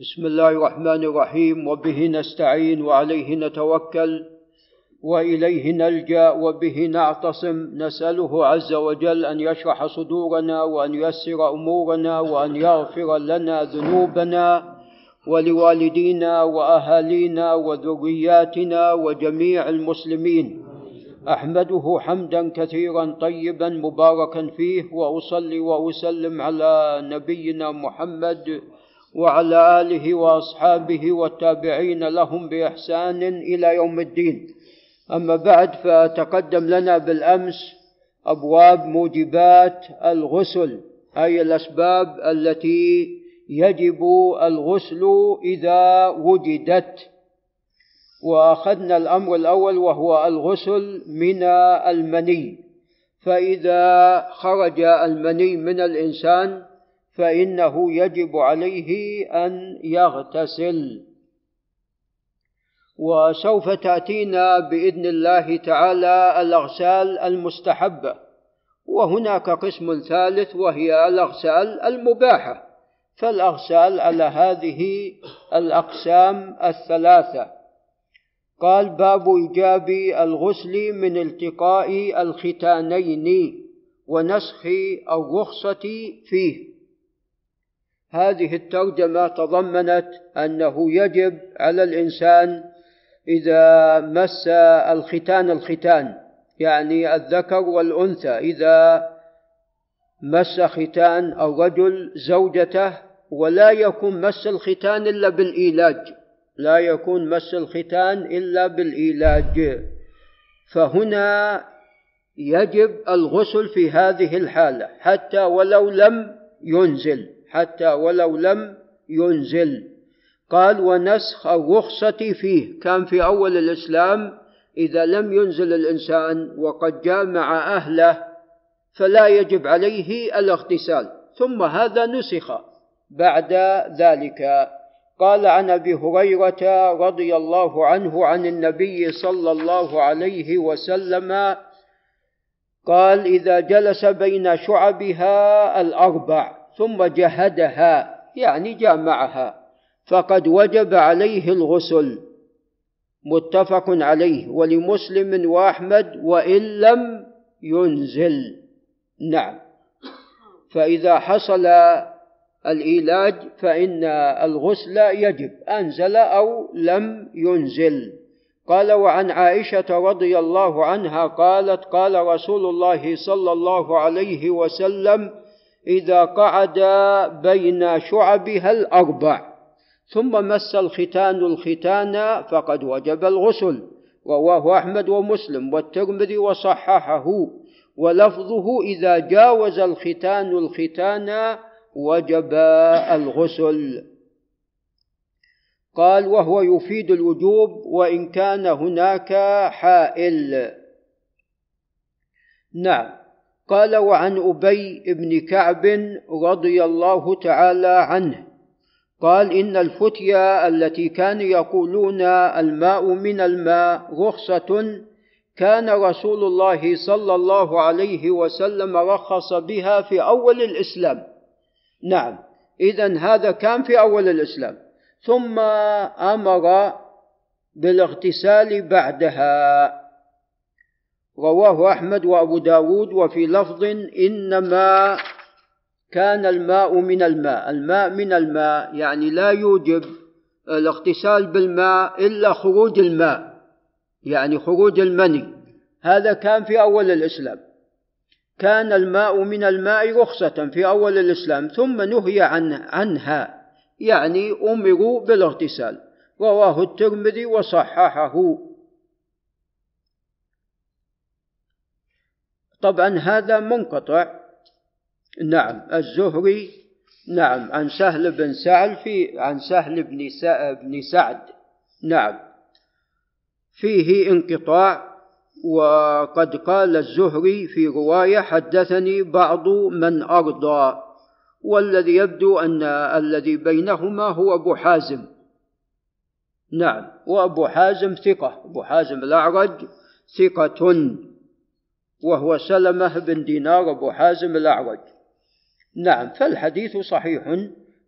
بسم الله الرحمن الرحيم وبه نستعين وعليه نتوكل وإليه نلجأ وبه نعتصم. نسأله عز وجل أن يشرح صدورنا وأن ييسر أمورنا وأن يغفر لنا ذنوبنا ولوالدينا وأهالينا وذرياتنا وجميع المسلمين. أحمده حمدا كثيرا طيبا مباركا فيه وأصلي وأسلم على نبينا محمد وعلى آله وأصحابه والتابعين لهم بإحسان إلى يوم الدين. أما بعد فتقدم لنا بالأمس أبواب موجبات الغسل. اي الأسباب التي يجب الغسل إذا وجدت. وأخذنا الأمر الأول وهو الغسل من المني. فإذا خرج المني من الإنسان فإنه يجب عليه أن يغتسل. وسوف تأتينا بإذن الله تعالى الأغسال المستحبة. وهناك قسم ثالث وهي الأغسال المباحة. فالأغسال على هذه الأقسام الثلاثة. قال باب إيجاب الغسل من التقاء الختانين ونسخ الرخصه فيه. هذه الترجمة تضمنت أنه يجب على الإنسان إذا مس الختان الختان يعني الذكر والأنثى إذا مس ختان الرجل زوجته ولا يكون مس الختان إلا بالإيلاج لا يكون مس الختان إلا بالإيلاج. فهنا يجب الغسل في هذه الحالة حتى ولو لم ينزل. حتى ولو لم ينزل. قال ونسخ الرخصة فيه. كان في أول الإسلام إذا لم ينزل الإنسان وقد جامع أهله فلا يجب عليه الاغتسال. ثم هذا نسخ بعد ذلك. قال عن أبي هريرة رضي الله عنه عن النبي صلى الله عليه وسلم قال إذا جلس بين شعبها الأربع ثم جهدها يعني جامعها. فقد وجب عليه الغسل. متفق عليه. ولمسلم وأحمد وإن لم ينزل. نعم. فإذا حصل الايلاج فإن الغسل يجب. أنزل أو لم ينزل. قال وعن عائشة رضي الله عنها قالت قال رسول الله صلى الله عليه وسلم إذا قعد بين شعبها الأربع ثم مس الختان الختان فقد وجب الغسل رواه أحمد ومسلم والترمذي وصححه ولفظه إذا جاوز الختان الختان وجب الغسل. قال وهو يفيد الوجوب وإن كان هناك حائل. نعم. قال وعن أبي بن كعب رضي الله تعالى عنه قال إن الفتيا التي كانوا يقولون الماء من الماء رخصة كان رسول الله صلى الله عليه وسلم رخص بها في أول الإسلام. نعم اذا هذا كان في أول الإسلام. ثم أمر بالاغتسال بعدها. رواه أحمد وأبو داود وفي لفظ إنما كان الماء من الماء. الماء من الماء يعني لا يوجب الاغتسال بالماء إلا خروج الماء يعني خروج المني. هذا كان في أول الإسلام. كان الماء من الماء رخصة في أول الإسلام ثم نهي عن عنها يعني أمروا بالاغتسال. رواه الترمذي وصححه. طبعا هذا منقطع. نعم الزهري نعم عن سهل بن سعد في عن سهل بن بن سعد. نعم. فيه انقطاع وقد قال الزهري في رواية حدثني بعض من أرضى والذي يبدو أن الذي بينهما هو أبو حازم. نعم وأبو حازم ثقة. أبو حازم الأعرج ثقة. وهو سلمة بن دينار أبو حازم الأعرج نعم فالحديث صحيح.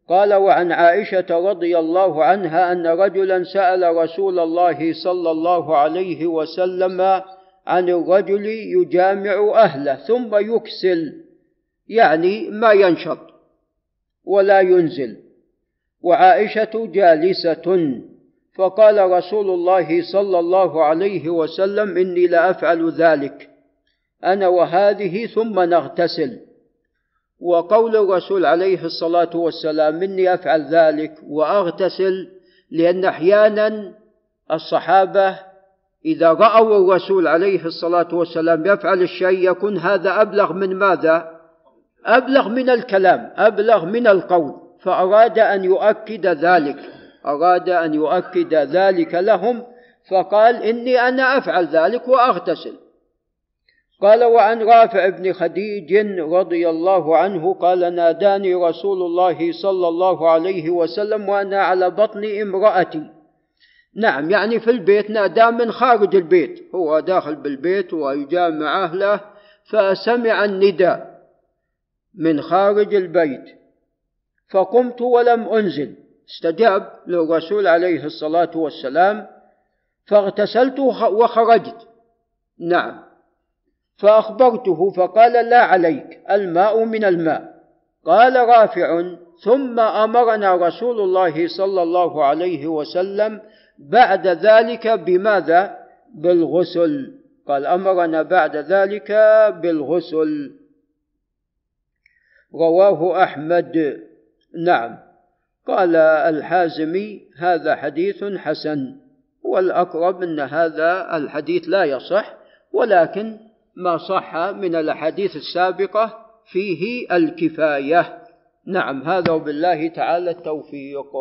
قال وعن عائشة رضي الله عنها أن رجلا سأل رسول الله صلى الله عليه وسلم عن الرجل يجامع أهله ثم يكسل يعني ما ينشط ولا ينزل. وعائشة جالسة فقال رسول الله صلى الله عليه وسلم إني لأفعل ذلك. أنا وهذه ثم نغتسل. وقول الرسول عليه الصلاة والسلام إني أفعل ذلك وأغتسل لأن أحيانا الصحابة إذا رأوا الرسول عليه الصلاة والسلام يفعل الشيء يكون هذا أبلغ من ماذا؟ أبلغ من الكلام أبلغ من القول فأراد أن يؤكد ذلك. أراد أن يؤكد ذلك لهم فقال إني أنا أفعل ذلك وأغتسل. قال وعن رافع بن خديج رضي الله عنه قال ناداني رسول الله صلى الله عليه وسلم وأنا على بطن امرأتي. نعم يعني في البيت نادى من خارج البيت هو داخل بالبيت ويجامع أهله فسمع النداء من خارج البيت. فقمت ولم أنزل استجاب للرسول عليه الصلاة والسلام فاغتسلت وخرجت. نعم. فأخبرته فقال لا عليك الماء من الماء. قال رافع ثم أمرنا رسول الله صلى الله عليه وسلم بعد ذلك بماذا؟ بالغسل. قال أمرنا بعد ذلك بالغسل. رواه أحمد. نعم. قال الحازمي هذا حديث حسن والأقرب أن هذا الحديث لا يصح ولكن ما صح من الأحاديث السابقة فيه الكفاية. نعم هذا وبالله تعالى التوفيق.